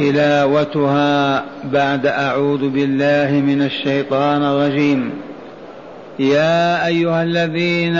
تلاوتها بعد أعوذ بالله من الشيطان الرجيم. يا أيها الذين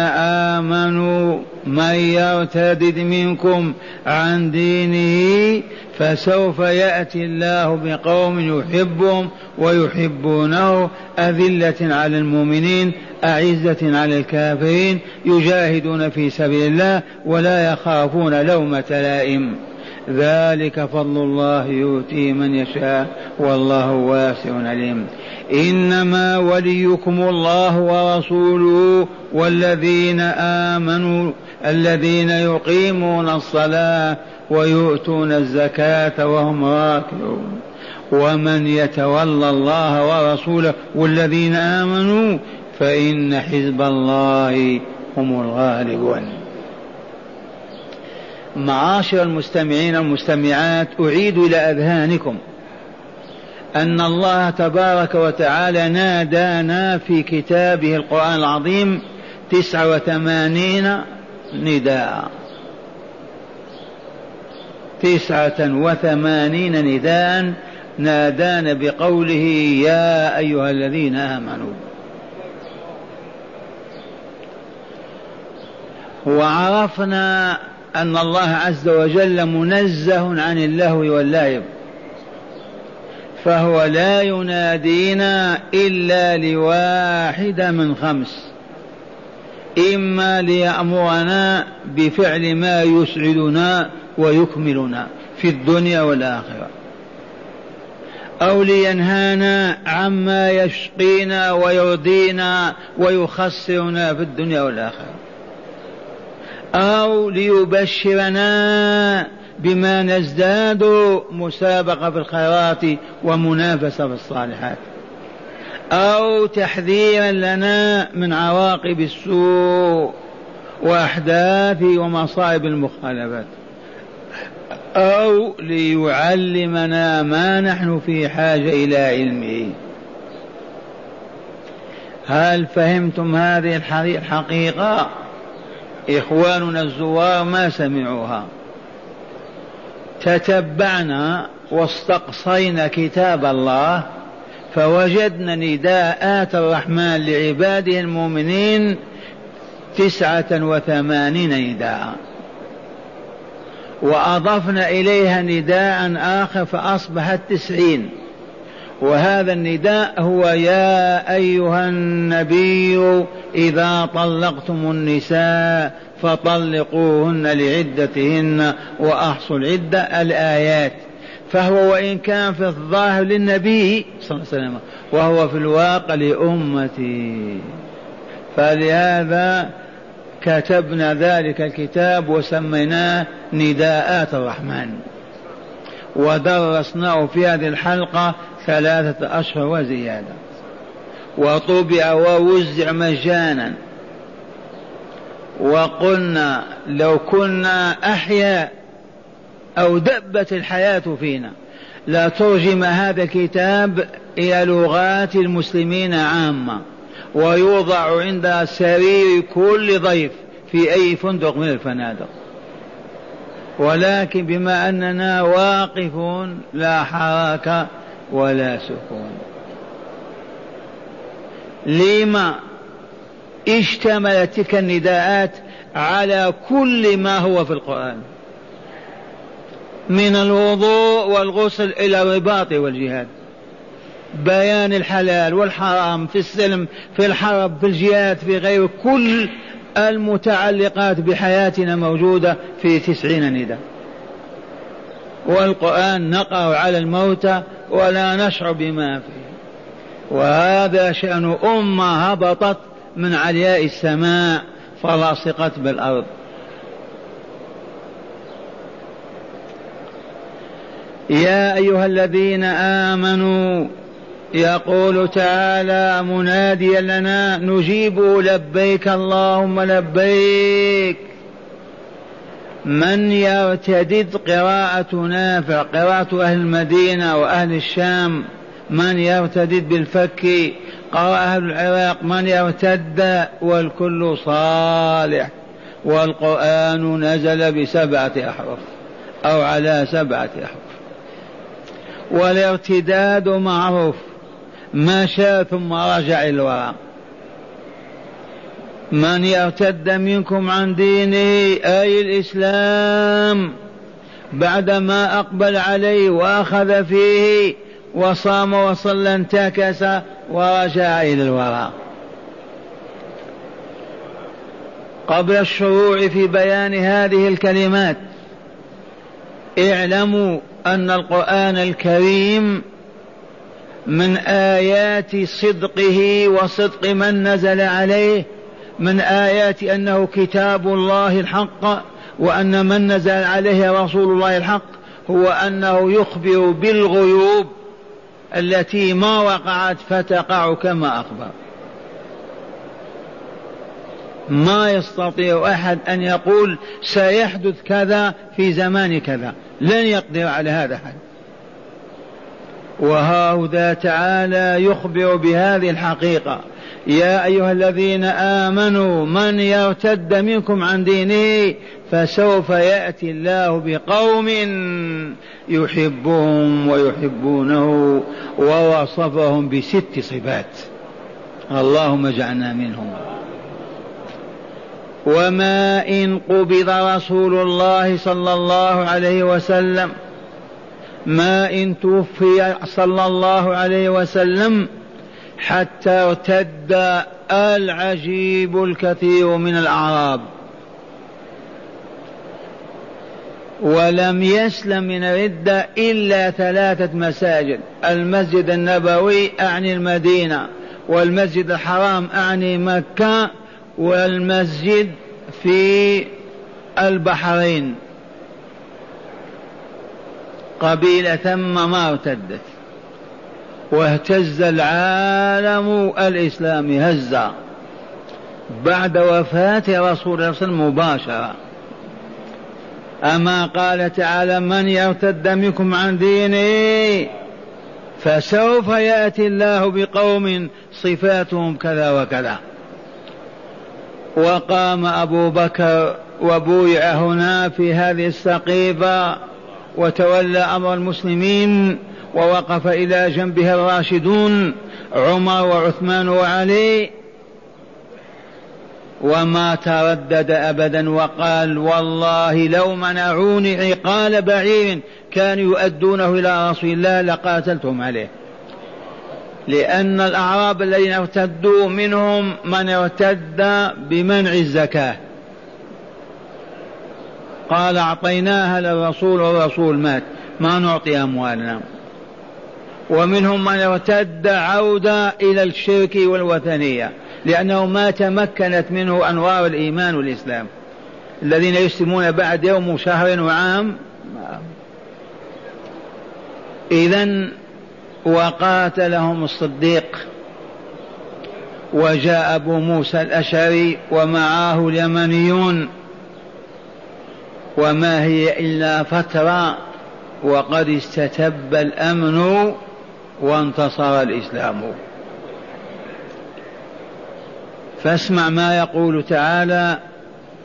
آمنوا من يرتد منكم عن دينه فسوف يأتي الله بقوم يحبهم ويحبونه أذلة على المؤمنين أعزة على الكافرين يجاهدون في سبيل الله ولا يخافون لومة لائم. ذلك فضل الله يؤتي من يشاء والله واسع عليم. إنما وليكم الله ورسوله والذين آمنوا الذين يقيمون الصلاة ويؤتون الزكاة وهم راكعون. ومن يتولى الله ورسوله والذين آمنوا فإن حزب الله هم الغالبون. معاشر المستمعين والمستمعات أعيد إلى أذهانكم. أن الله تبارك وتعالى نادانا في كتابه القرآن العظيم تسعة وثمانين نداء. تسعة وثمانين نداء نادانا بقوله يا أيها الذين آمنوا. وعرفنا أن الله عز وجل منزه عن اللهو واللعب. فهو لا ينادينا إلا لواحدة من خمس. إما ليأمرنا بفعل ما يسعدنا ويكملنا في الدنيا والآخرة. أو لينهانا عما يشقينا ويرضينا ويخسرنا في الدنيا والآخرة. أو ليبشرنا بما نزداد مسابقة في الخيرات ومنافسة في الصالحات. أو تحذيرا لنا من عواقب السوء وأحداث ومصائب المخالفات. أو ليعلمنا ما نحن في حاجة إلى علمه. هل فهمتم هذه الحقيقة؟ إخواننا الزوار ما سمعوها. تتبعنا واستقصينا كتاب الله فوجدنا نداءات الرحمن لعباده المؤمنين تسعة وثمانين نداء. وأضفنا إليها نداء آخر فأصبحت تسعين. وهذا النداء هو يا أيها النبي إذا طلقتم النساء فطلقوهن لعدتهن وأحصوا العدة الآيات. فهو وإن كان في الظاهر للنبي صلى الله عليه وسلم وهو في الواقع لأمتي. فلهذا كتبنا ذلك الكتاب وسميناه نداءات الرحمن. ودرسناه في هذه الحلقة ثلاثة أشهر وزيادة. وطبع ووزع مجانا. وقلنا لو كنا أحياء أو دبت الحياة فينا لترجم هذا الكتاب إلى لغات المسلمين عامة ويوضع عند سرير كل ضيف في أي فندق من الفنادق. ولكن بما أننا واقفون لا حركة ولا سكون. لما اشتملت تلك النداءات على كل ما هو في القرآن من الوضوء والغسل إلى الرباط والجهاد بيان الحلال والحرام في السلم في الحرب في الجهاد في غير كل المتعلقات بحياتنا موجودة في تسعين نداء. والقرآن نقع على الموتى ولا نشعر بما فيه. وهذا شأن أمة هبطت من علياء السماء فلاصقت بالأرض. يا أيها الذين آمنوا يقول تعالى مناديا لنا نجيب لبيك اللهم لبيك. من يرتدد قراءة نافع قراءة أهل المدينة وأهل الشام من يرتدد بالفك قرأ أهل العراق من يرتد والكل صالح والقرآن نزل بسبعة أحرف أو على سبعة أحرف. والارتداد معروف مشى ثم رجع الوراء. من يرتد منكم عن دينه أي الإسلام بعدما أقبل عليه وأخذ فيه وصام وصلى انتكس ورجع إلى الوراء قبل الشروع في بيان هذه الكلمات اعلموا أن القرآن الكريم من آيات صدقه وصدق من نزل عليه من آيات أنه كتاب الله الحق وأن من نزل عليه رسول الله الحق هو أنه يخبر بالغيوب التي ما وقعت فتقع كما أخبر. ما يستطيع أحد أن يقول سيحدث كذا في زمان كذا. لن يقدر على هذا أحد. وهاهذا تعالى يخبر بهذه الحقيقة. يا أيها الذين آمنوا من يرتد منكم عن دينه فسوف يأتي الله بقوم يحبهم ويحبونه ووصفهم بست صفات. اللهم اجعلنا منهم. وما إن قبض رسول الله صلى الله عليه وسلم ما إن توفي صلى الله عليه وسلم حتى ارتد العجيب الكثير من الأعراب. ولم يسلم من الردة إلا ثلاثة مساجد. المسجد النبوي أعني المدينة والمسجد الحرام أعني مكة والمسجد في البحرين. قبيلة ثم ما ارتدت. واهتز العالم الإسلامي هزا بعد وفاة رسول الله صلى الله عليه وسلم مباشرة. أما قال تعالى من يرتد منكم عن دينه فسوف يأتي الله بقوم صفاتهم كذا وكذا. وقام أبو بكر وبويع هنا في هذه السقيفة وتولى أمر المسلمين ووقف إلى جنبه الراشدون عمر وعثمان وعلي. وما تردد أبدا وقال والله لو منعوني عقال بعير كانوا يؤدونه إلى رسول الله لقاتلتهم عليه. لأن الأعراب الذين ارتدوا منهم من ارتد بمنع الزكاة. قال أعطيناها للرسول والرسول مات. ما نعطي أموالنا. ومنهم من ارتد عودة إلى الشرك والوثنية لأنه ما تمكنت منه أنوار الإيمان والإسلام. الذين يسلمون بعد يوم وشهر وعام. إذا وقاتلهم الصديق وجاء أبو موسى الأشعري ومعه اليمنيون. وما هي إلا فترة وقد استتب الأمن وانتصر الإسلام. فاسمع ما يقول تعالى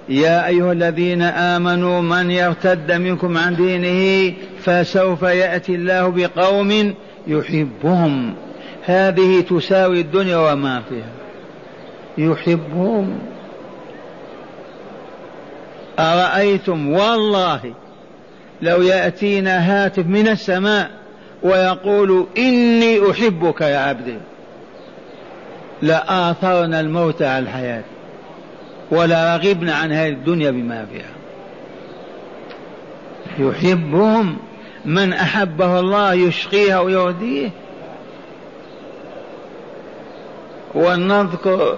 يا أيها الذين آمنوا من يرتد منكم عن دينه فسوف يأتي الله بقوم يحبهم. هذه تساوي الدنيا وما فيها. يحبهم. أرأيتم؟ والله لو يأتينا هاتف من السماء ويقول إني أحبك يا عبدي. لآثرنا الموت على الحياة ولا رغبنا عن هذه الدنيا بما فيها. يحبهم من أحبه الله يشقيه ويهديه. ولنذكر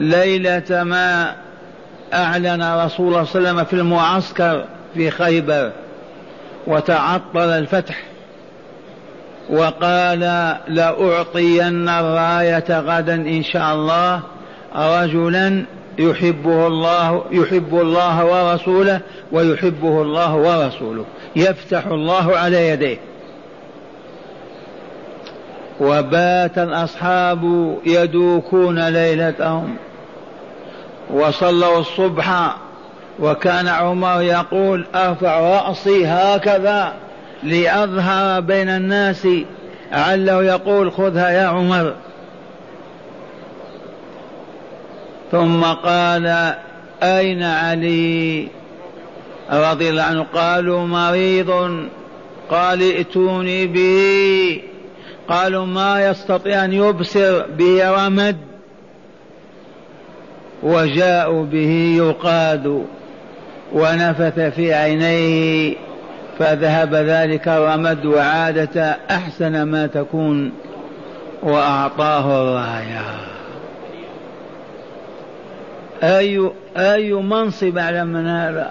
ليلة ما أعلن رسول الله صلى الله عليه وسلم في المعسكر في خيبر. وتعطل الفتح وقال لأعطين الراية غدا إن شاء الله رجلا يحبه الله يحب الله ورسوله ويحبه الله ورسوله. يفتح الله على يديه. وبات الأصحاب يدوكون ليلتهم. وصلوا الصبح وكان عمر يقول أرفع رأسي هكذا لأظهر بين الناس عله يقول خذها يا عمر. ثم قال أين علي؟ رضي الله عنه. قالوا مريض. قال ائتوني به. قالوا ما يستطيع أن يبصر به رمد. وجاءوا به يقاد. ونفث في عينيه فذهب ذلك الرمد وعادة أحسن ما تكون وأعطاه الراية. أي أي منصب على من هذا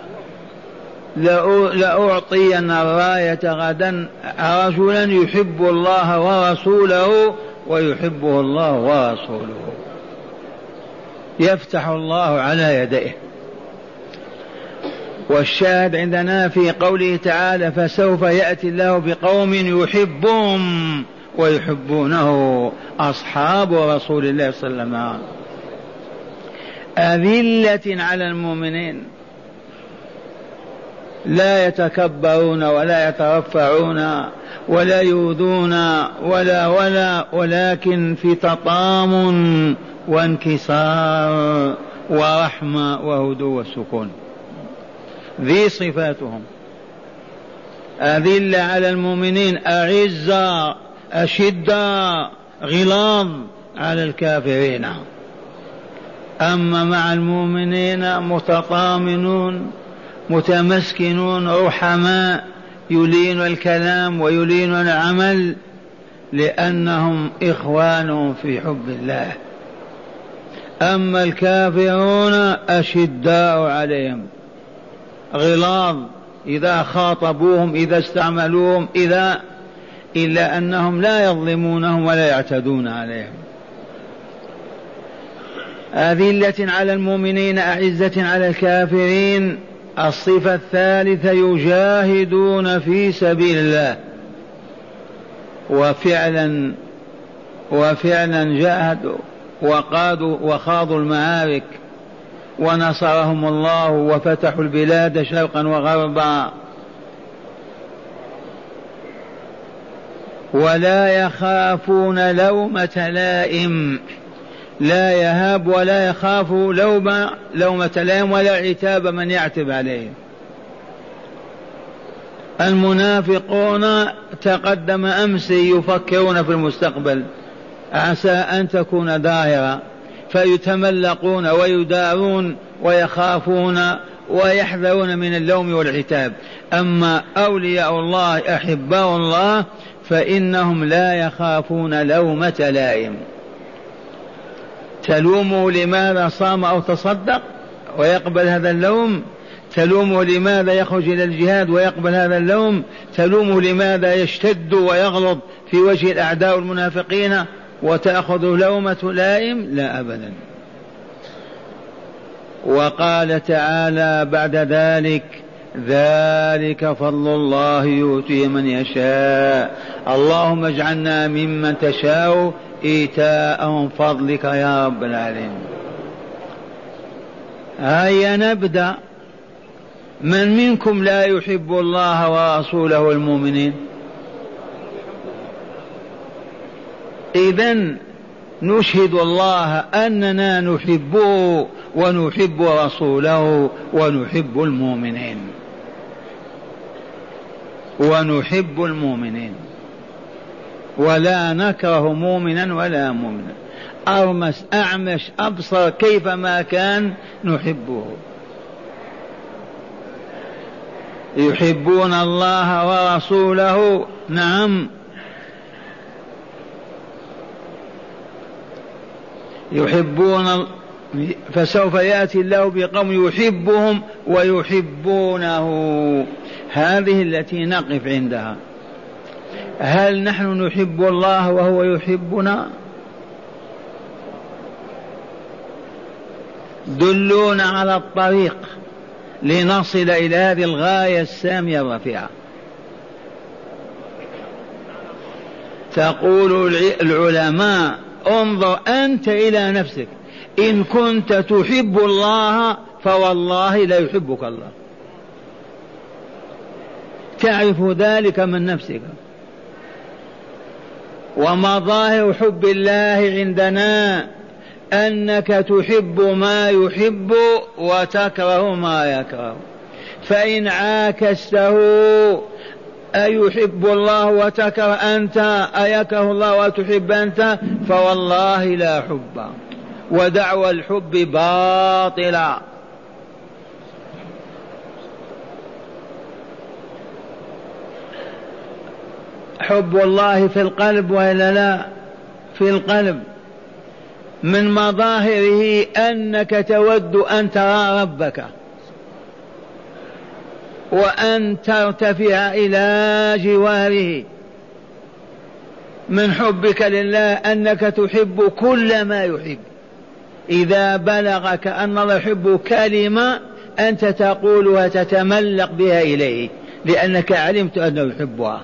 لأعطين الراية غدا رجلا يحب الله ورسوله ويحبه الله ورسوله. يفتح الله على يديه. والشاهد عندنا في قوله تعالى فسوف يأتي الله بقوم يحبهم ويحبونه أصحاب رسول الله صلى الله عليه وسلم. أذلة على المؤمنين. لا يتكبرون ولا يترفعون ولا يؤذون ولا ولا ولكن في تطام وانكسار ورحمة وهدوء وسكون. ذي صفاتهم. أذلة على المؤمنين أعزة أشدة غلاظ على الكافرين. أما مع المؤمنين متطامنون متمسكنون رحماء يلين الكلام ويلين العمل لأنهم إخوان في حب الله. أما الكافرون أشداء عليهم. غلاظ إذا خاطبوهم إذا استعملوهم إذا إلا أنهم لا يظلمونهم ولا يعتدون عليهم. أذلة على المؤمنين أعزة على الكافرين. الصفة الثالثة يجاهدون في سبيل الله. وفعلا وفعلا جاهدوا وقادوا وخاضوا المعارك. ونصرهم الله وفتحوا البلاد شرقا وغربا. ولا يخافون لومة لائم. لا يهاب ولا يخاف لوم لومة لائم ولا عتاب من يعتب عليه المنافقون تقدم أمس يفكرون في المستقبل. عسى أن تكون ظاهرة فيتملقون ويدارون ويخافون ويحذرون من اللوم والعتاب. أما أولياء الله أحباء الله فإنهم لا يخافون لومة لائم. تلومه لماذا صام أو تصدق ويقبل هذا اللوم؟ تلومه لماذا يخرج إلى الجهاد ويقبل هذا اللوم؟ تلومه لماذا يشتد ويغلظ في وجه الأعداء المنافقين؟ وتأخذ لومة لائم؟ لا أبدا. وقال تعالى بعد ذلك ذلك فضل الله يؤتيه من يشاء. اللهم اجعلنا ممن تشاء إيتاء فضلك يا رب العالمين. هيا نبدأ. من منكم لا يحب الله ورسوله والمؤمنين إذا نشهد الله أننا نحبه ونحب رسوله ونحب المؤمنين. ونحب المؤمنين. ولا نكره مؤمنا ولا مؤمنا. أرمس أعمش أبصر كيفما كان نحبه. يحبون الله ورسوله نعم يحبون فسوف يأتي الله بقوم يحبهم ويحبونه. هذه التي نقف عندها. هل نحن نحب الله وهو يحبنا؟ دلونا على الطريق لنصل إلى هذه الغاية السامية الرفيعة. تقول العلماء انظر أنت إلى نفسك. إن كنت تحب الله فوالله لا يحبك الله. تعرف ذلك من نفسك. ومظاهر حب الله عندنا أنك تحب ما يحب وتكره ما يكره. فإن عاكسته أيحب الله وتكره أنت؟ أيكره الله وتحب أنت؟ فوالله لا حب. ودعوى الحب باطلة حب الله في القلب وإلا لا؟ في القلب. من مظاهره أنك تود أن ترى ربك. وأن ترتفع إلى جواره. من حبك لله أنك تحب كل ما يحب. إذا بلغك أن الله يحب كلمة أنت تقولها تتملق بها إليه لأنك علمت أنه يحبها.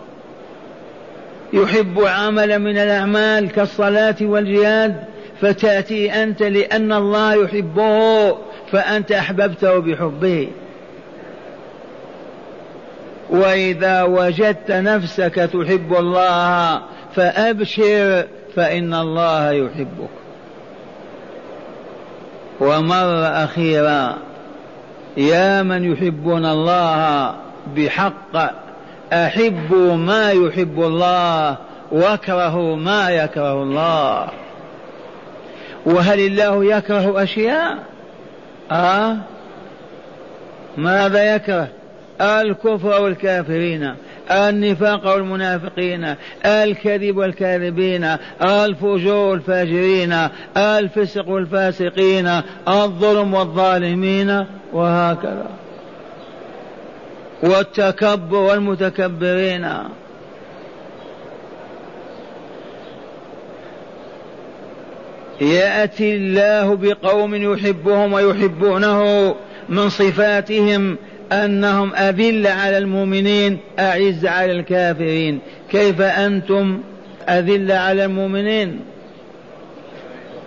يحب عملا من الأعمال كالصلاة والجهاد فتأتي أنت لأن الله يحبه فأنت أحببته بحبه. وإذا وجدت نفسك تحب الله فأبشر فإن الله يحبك. ومرة أخيرة يا من يحبون الله بحق أحبوا ما يحب الله واكرهوا ما يكره الله. وهل الله يكره أشياء؟ آه. ماذا يكره؟ الكفر والكافرين النفاق والمنافقين الكذب والكاذبين الفجور والفاجرين الفسق والفاسقين الظلم والظالمين وهكذا. والتكبر والمتكبرين. يأتي الله بقوم يحبهم ويحبونه من صفاتهم أنهم أذل على المؤمنين أعز على الكافرين. كيف أنتم أذل على المؤمنين؟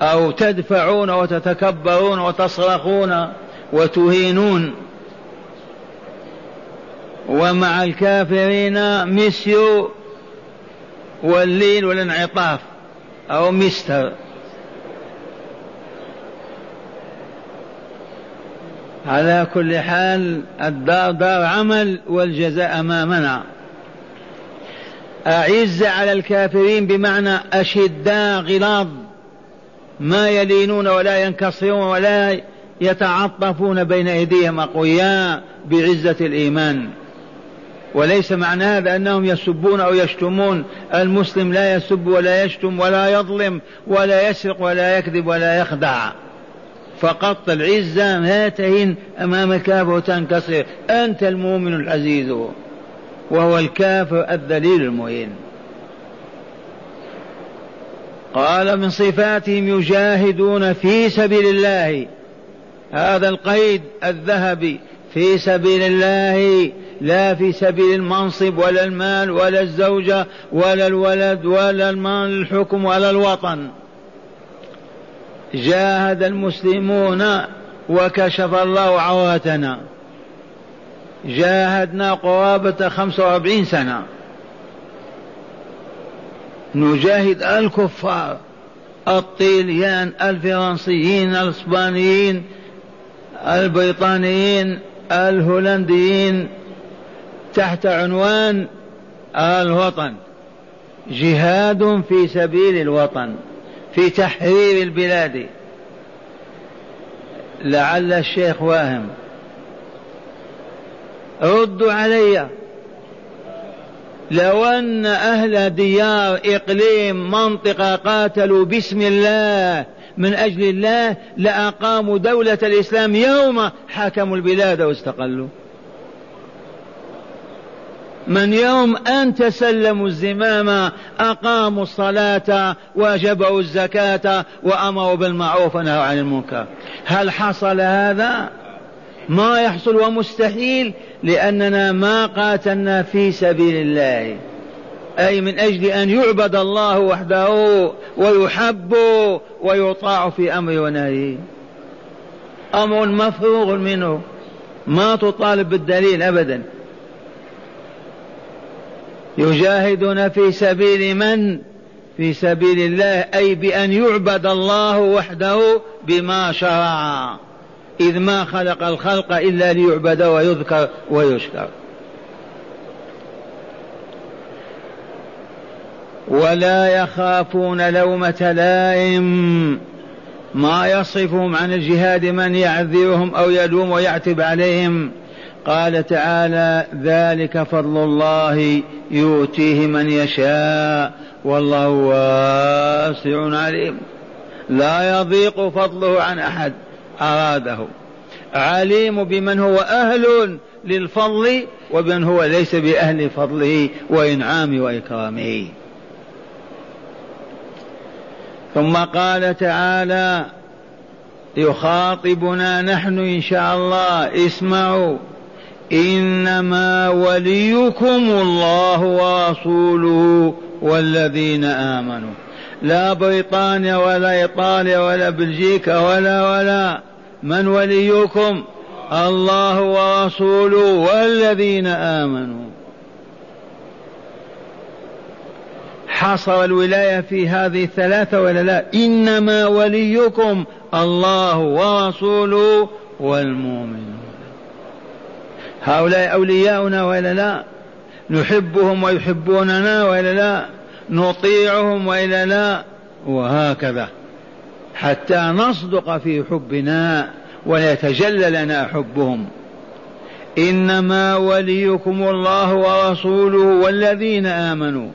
أو تدفعون وتتكبرون وتصرخون وتهينون. ومع الكافرين ميسيو واللين والانعطاف أو مستر. على كل حال الدار دار عمل والجزاء أمامنا أعز على الكافرين بمعنى أشداء غلاظ. ما يلينون ولا ينكسرون ولا يتعطفون بين أيديهم أقوياء بعزة الإيمان. وليس معنى هذا أنهم يسبون أو يشتمون. المسلم لا يسب ولا يشتم ولا يظلم ولا يسرق ولا يكذب ولا يخدع. فقط العزة أمام الكافر وتنكسر. أنت المؤمن العزيز. وهو الكافر الذليل المهين. قال من صفاتهم يجاهدون في سبيل الله. هذا القيد الذهبي. في سبيل الله. لا في سبيل المنصب ولا المال ولا الزوجة ولا الولد ولا المال الحكم ولا الوطن. جاهد المسلمون وكشف الله عورتنا. جاهدنا قرابة خمسة وأربعين سنة. نجاهد الكفار الطيليان الفرنسيين الإسبانيين البريطانيين الهولنديين تحت عنوان الوطن. جهاد في سبيل الوطن. في تحرير البلاد. لعل الشيخ واهم. ردوا علي. لو أن أهل ديار إقليم منطقة قاتلوا باسم الله من أجل الله لأقاموا دولة الإسلام يوم حكموا البلاد واستقلوا. من يوم أن تسلموا الزمام أقاموا الصلاة وجبوا الزكاة وأمروا بالمعروف ونهوا عن المنكر. هل حصل هذا؟ ما يحصل ومستحيل لأننا ما قاتلنا في سبيل الله. أي من أجل أن يعبد الله وحده ويحب ويطاع في أمر ونهيه. أمر مفروغ منه. ما تطالب بالدليل أبدا. يجاهدون في سبيل من؟ في سبيل الله أي بأن يعبد الله وحده بما شرع. إذ ما خلق الخلق إلا ليعبد ويذكر ويشكر. ولا يخافون لومة لائم. ما يصرفهم عن الجهاد من يعذرهم أو يلوم ويعتب عليهم. قال تعالى ذلك فضل الله يؤتيه من يشاء والله واسع عليم. لا يضيق فضله عن أحد أراده. عليم بمن هو أهل للفضل وبمن هو ليس بأهل فضله وإنعامه وإكرامه. ثم قال تعالى يخاطبنا نحن إن شاء الله اسمعوا. إنما وليكم الله ورسوله والذين آمنوا. لا بريطانيا ولا ايطاليا ولا بلجيكا ولا ولا. من وليكم؟ الله ورسوله والذين آمنوا. حصر الولاية في هذه الثلاثة ولا لا؟ إنما وليكم الله ورسوله والمؤمنون. هؤلاء أولياؤنا ولا لا؟ نحبهم ويحبوننا ولا لا؟ نطيعهم وإلا لا؟ وهكذا. حتى نصدق في حبنا ويتجلى لنا حبهم. إنما وليكم الله ورسوله والذين آمنوا.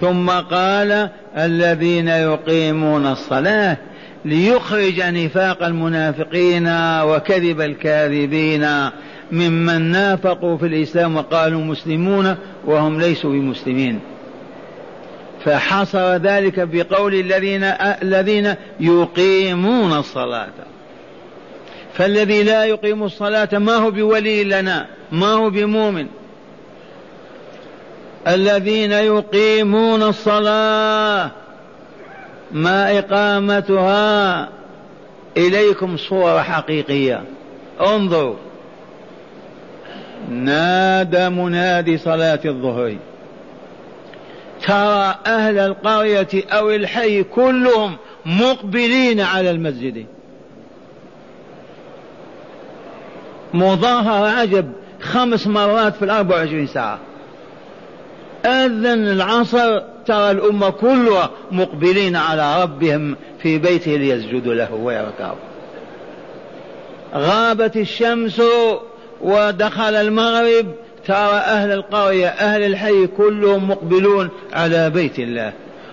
ثم قال الذين يقيمون الصلاة ليخرج نفاق المنافقين وكذب الكاذبين ممن نافقوا في الإسلام وقالوا مسلمون وهم ليسوا بمسلمين. فحصر ذلك بقول الذين الذين يقيمون الصلاة. فالذي لا يقيم الصلاة ما هو بولي لنا ما هو بمؤمن. الذين يقيمون الصلاة ما إقامتها إليكم صورة حقيقية. انظروا. نادى منادي صلاة الظهر. ترى أهل القرية أو الحي كلهم مقبلين على المسجد. مظاهرة عجب خمس مرات في الأربع وعشرين ساعة. أذن العصر ترى الأمة كلها مقبلين على ربهم في بيته ليسجدوا له ويركعوا غابت الشمس ودخل المغرب ترى أهل القرية أهل الحي كلهم مقبلون على بيت الله.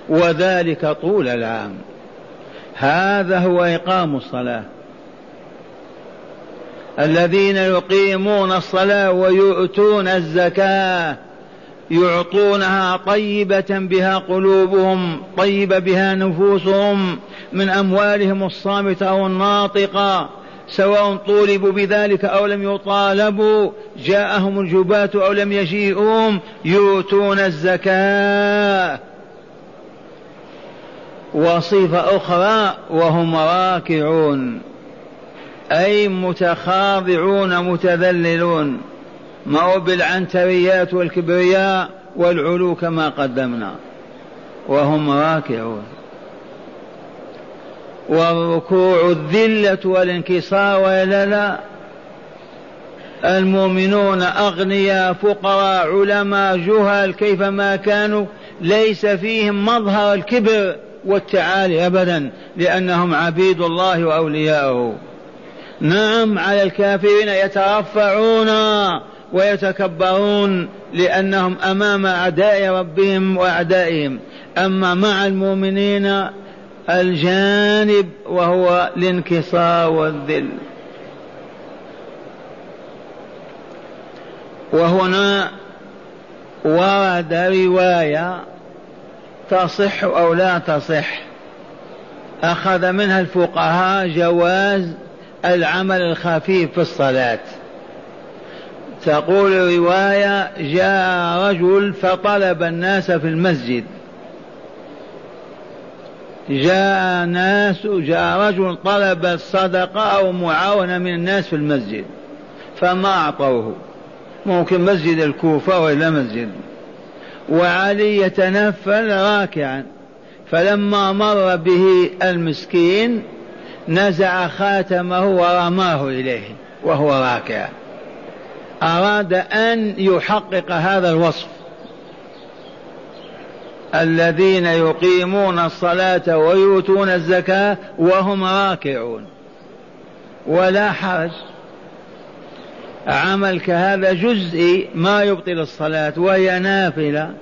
وذلك طول العام. هذا هو إقام الصلاة. الذين يقيمون الصلاة ويؤتون الزكاة يعطونها طيبة بها قلوبهم طيبة بها نفوسهم من أموالهم الصامتة أو الناطقة. سواء طولبوا بذلك أو لم يطالبوا جاءهم الجبات أو لم يجيئوهم يؤتون الزكاة. وصفة أخرى وهم راكعون أي متخاضعون متذللون. ما هو بالعنتريات والكبرياء والعلو كما قدمنا. وهم راكعون. والركوع الذلة والانكسار وإلا لا المؤمنون أغنياء فقراء علماء جهل كيفما كانوا ليس فيهم مظهر الكبر والتعالي أبدا لأنهم عبيد الله وأولياؤه. نعم على الكافرين يترفعون ويتكبرون لأنهم أمام أعداء ربهم وأعدائهم. أما مع المؤمنين الجانب وهو الانكسار والذل. وهنا ورد رواية تصح أو لا تصح. أخذ منها الفقهاء جواز العمل الخفيف في الصلاة. تقول روايه جاء رجل فطلب الناس في المسجد. جاء ناس جاء رجل طلب الصدقة أو معاونة من الناس في المسجد فما أعطوه. ممكن مسجد الكوفة ولا مسجد. وعلي يتنفل راكعا. فلما مر به المسكين نزع خاتمه ورماه إليه وهو راكع. أراد أن يحقق هذا الوصف. الذين يقيمون الصلاة ويؤتون الزكاة وهم راكعون. ولا حرج. عمل كهذا جزئي ما يبطل الصلاة وهي نافلة.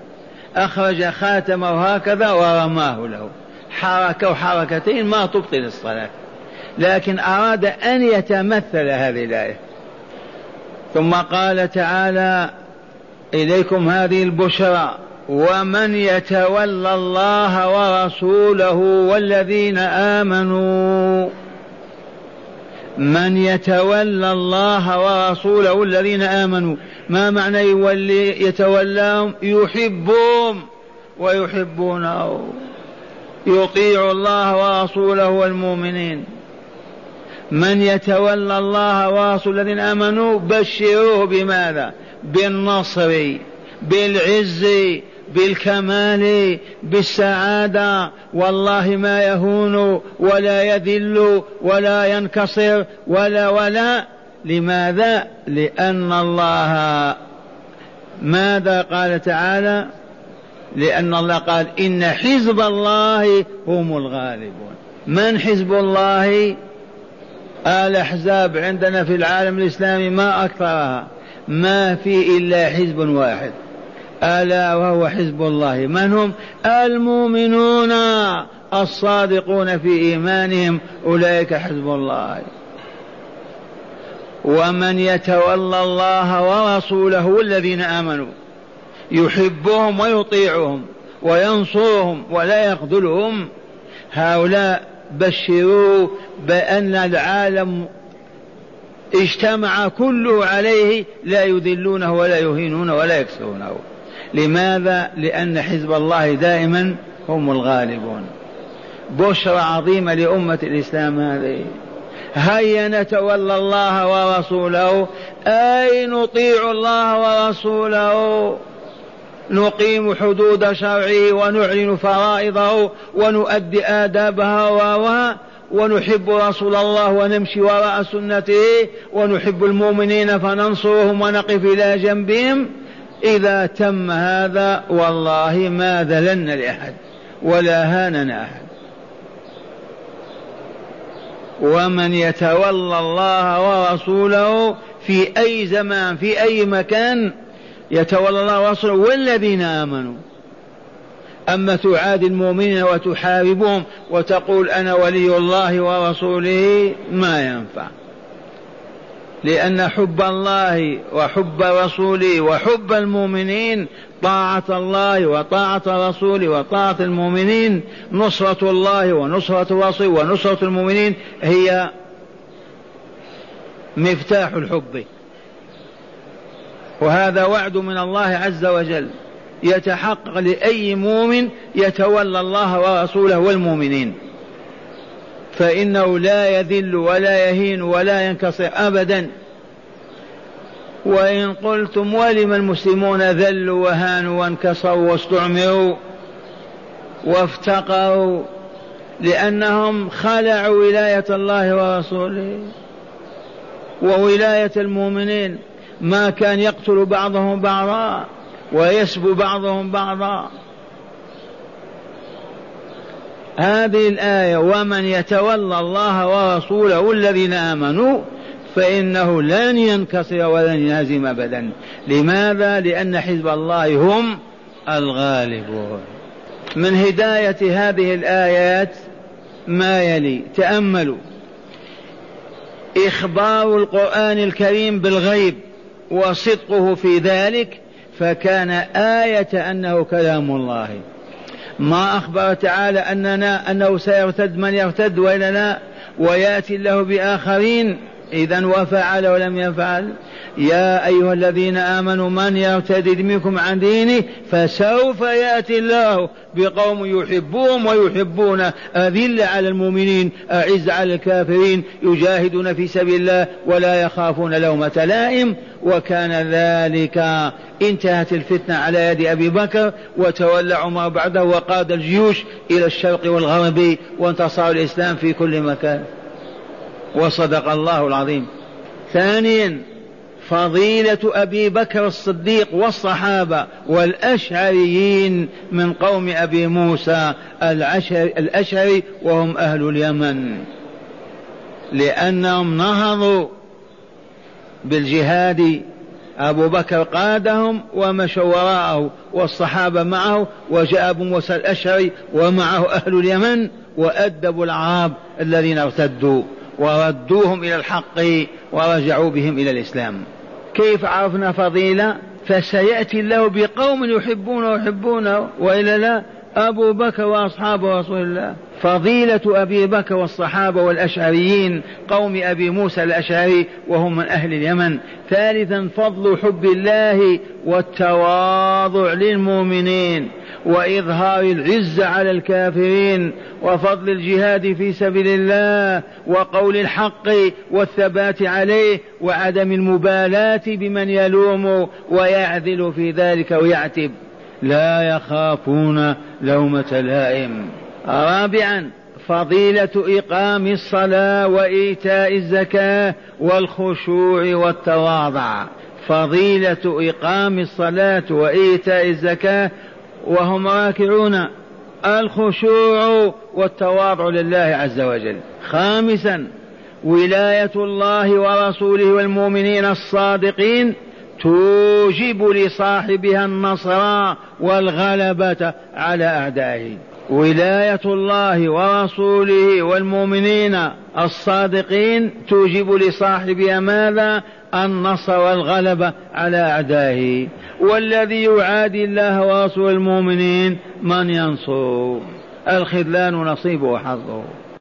أخرج خاتمه هكذا ورماه له. حركة وحركتين ما تبطل الصلاة. لكن أراد أن يتمثل هذه الآية. ثم قال تعالى إليكم هذه البشرى. ومن يتولى الله ورسوله والذين آمنوا من يتولى الله ورسوله الذين آمنوا ما معنى يولي يتولاهم؟ يحبهم ويحبونه. يطيع الله ورسوله والمؤمنين. من يتولى الله ورسوله الذين آمنوا بشروه بماذا؟ بالنصر بالعز بالكمال بالسعادة. والله ما يهون ولا يذل ولا ينكسر ولا ولا. لماذا؟ لأن الله. ماذا قال تعالى؟ لأن الله قال إن حزب الله هم الغالبون. من حزب الله؟ الأحزاب عندنا في العالم الإسلامي ما أكثرها. ما في إلا حزب واحد. ألا وهو حزب الله. من هم؟ المؤمنون الصادقون في إيمانهم أولئك حزب الله. ومن يتولى الله ورسوله الذين آمنوا يحبهم ويطيعهم وينصرهم ولا يخذلهم. هؤلاء بشروه بأن العالم اجتمع كله عليه لا يذلونه ولا يهينونه ولا يكسرونه لماذا؟ لأن حزب الله دائما هم الغالبون. بشرى عظيمة لأمة الإسلام هذه. هيا نتولى الله ورسوله. أي نطيع الله ورسوله؟ نقيم حدود شرعه ونعلن فرائضه ونؤدي آدابها و ونحب رسول الله ونمشي وراء سنته ونحب المؤمنين فننصرهم ونقف إلى جنبهم. إذا تم هذا والله ما ذللنا لأحد ولا هاننا أحد. ومن يتولى الله ورسوله في أي زمان في أي مكان يتولى الله ورسوله والذين آمنوا. أما تعادي المؤمنين وتحاربهم وتقول أنا ولي الله ورسوله ما ينفع. لأن حب الله وحب رسوله وحب المؤمنين طاعة الله وطاعة رسوله وطاعة المؤمنين نصرة الله ونصرة رسوله ونصرة المؤمنين هي مفتاح الحب. وهذا وعد من الله عز وجل يتحقق لأي مؤمن يتولى الله ورسوله والمؤمنين. فإنه لا يذل ولا يهين ولا ينكسر أبدا. وإن قلتم ولم المسلمون ذلوا وهانوا وانكسروا واستعمروا وافتقروا لأنهم خلعوا ولاية الله ورسوله وولاية المؤمنين. ما كان يقتل بعضهم بعضا ويسبو بعضهم بعضا. هذه الآية ومن يتولى الله ورسوله الذين آمنوا فإنه لن ينكسر ولن ينهزم أبدا. لماذا؟ لأن حزب الله هم الغالبون. من هداية هذه الآيات ما يلي؟ تأملوا. إخبار القرآن الكريم بالغيب وصدقه في ذلك فكان آية أنه كلام الله. ما أخبر تعالى أننا أنه سيرتد من يرتد وإلى لا ويأتي الله بآخرين. إذا وفعل ولم يفعل. يا أيها الذين آمنوا من يرتد منكم عن دينه فسوف يأتي الله بقوم يحبهم ويحبون. أذل على المؤمنين أعز على الكافرين يجاهدون في سبيل الله ولا يخافون لومة لائم. وكان ذلك. انتهت الفتنة على يد أبي بكر وتولى عمر بعده وقاد الجيوش إلى الشرق والغرب وانتصر الإسلام في كل مكان. وصدق الله العظيم. ثانيا فضيلة أبي بكر الصديق والصحابة والأشعريين من قوم أبي موسى الأشعري وهم أهل اليمن. لأنهم نهضوا بالجهاد أبو بكر قادهم ومشوا وراءه والصحابة معه وجاء أبو موسى الأشعري ومعه أهل اليمن وأدبوا العرب الذين ارتدوا. وردوهم إلى الحق ورجعوا بهم إلى الإسلام. كيف عرفنا فضيلة؟ فسيأتي الله بقوم يحبونه ويحبونه وإلا لا أبو بكر وأصحاب رسول الله. فضيلة أبي بكر والصحابة والأشعريين قوم أبي موسى الأشعري وهم من أهل اليمن. ثالثا فضل حب الله والتواضع للمؤمنين. وإظهار العزة على الكافرين وفضل الجهاد في سبيل الله وقول الحق والثبات عليه وعدم المبالاة بمن يلوم ويعدل في ذلك ويعتب. لا يخافون لومة لائم. رابعا فضيلة إقام الصلاة وإيتاء الزكاة والخشوع والتواضع. فضيلة إقام الصلاة وإيتاء الزكاة وهم راكعون الخشوع والتواضع لله عز وجل. خامسا ولاية الله ورسوله والمؤمنين الصادقين توجب لصاحبها النصر والغلبة على أعدائه. ولاية الله ورسوله والمؤمنين الصادقين توجب لصاحبها ماذا؟ النصر والغلبة على أعدائه. والذي يعادي الله ورسول المؤمنين من ينصر. الخذلان نصيبه وحظه.